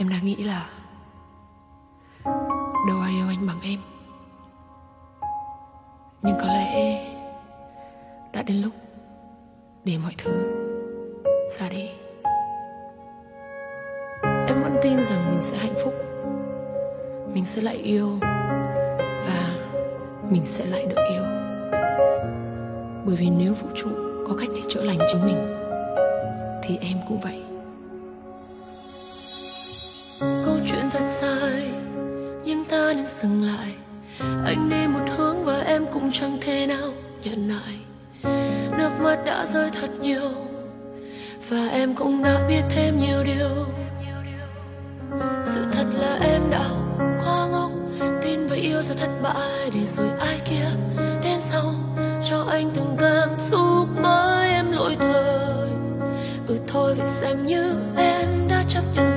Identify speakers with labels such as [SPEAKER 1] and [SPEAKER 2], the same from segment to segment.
[SPEAKER 1] Em đang nghĩ là Đâu ai yêu anh bằng em. Nhưng có lẽ Đã đến lúc Để mọi thứ Ra đi. Em vẫn tin rằng mình sẽ hạnh phúc. Mình sẽ lại yêu Và Mình sẽ lại được yêu. Bởi vì nếu vũ trụ Có cách để chữa lành chính mình, Thì em cũng vậy. Chuyện thật sai, nhưng ta nên dừng lại. Anh đi một hướng và em cũng chẳng thể nào nhận lại. Nước mắt đã rơi thật nhiều, và em cũng đã biết thêm nhiều điều. Sự thật là em đã quá ngốc, tin và yêu rồi thất bại để rồi ai kia đến sau. Cho anh từng cảm xúc mới em lỗi thời. Ừ thôi vậy xem như em đã chấp nhận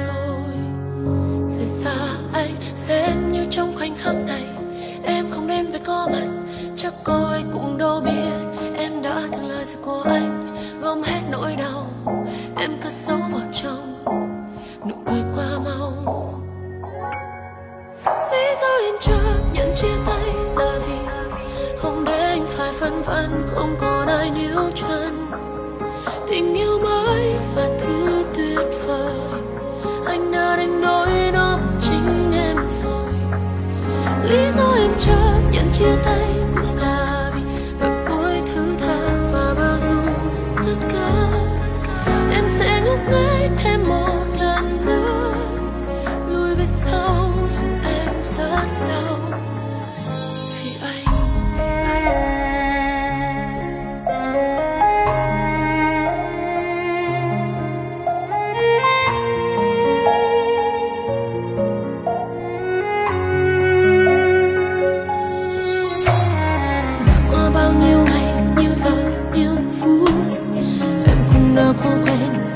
[SPEAKER 1] cũng đâu biết em đã từng là gì của anh. Gom hết nỗi đau, em cất giấu vào trong nụ cười qua mau. Lý do em chưa nhận chia tay là vì không để anh phải phân vân, không còn ai níu chân. Tình yêu mới là thứ tuyệt vời, anh đã đánh đổi nó chính em rồi. Lý do em chấp nhận chia tay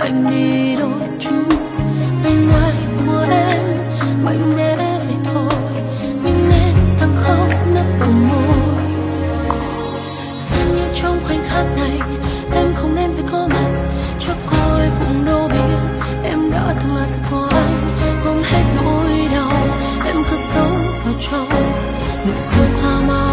[SPEAKER 1] anh đi đôi chút, bên ngoài của em, mạnh mẽ vậy thôi. Mình nên tăng khóc nước bờ môi. Xem như trong khoảnh khắc này, em không nên phải có mặt. Cho coi cũng đâu biết, em đã từng là sự của anh. Gom hết nỗi đau, em cứ sống vào trong. Nụ cười hoa mai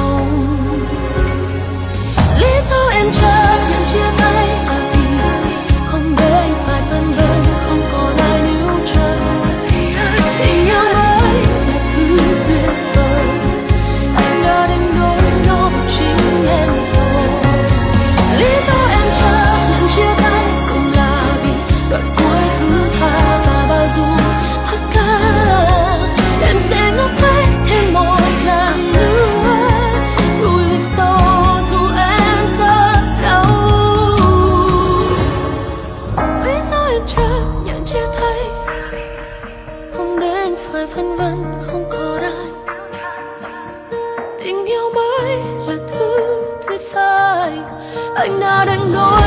[SPEAKER 1] anh đã đánh đổi